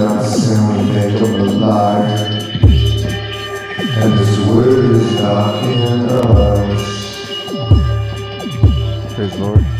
that sound the and His word is not in us. Praise Lord.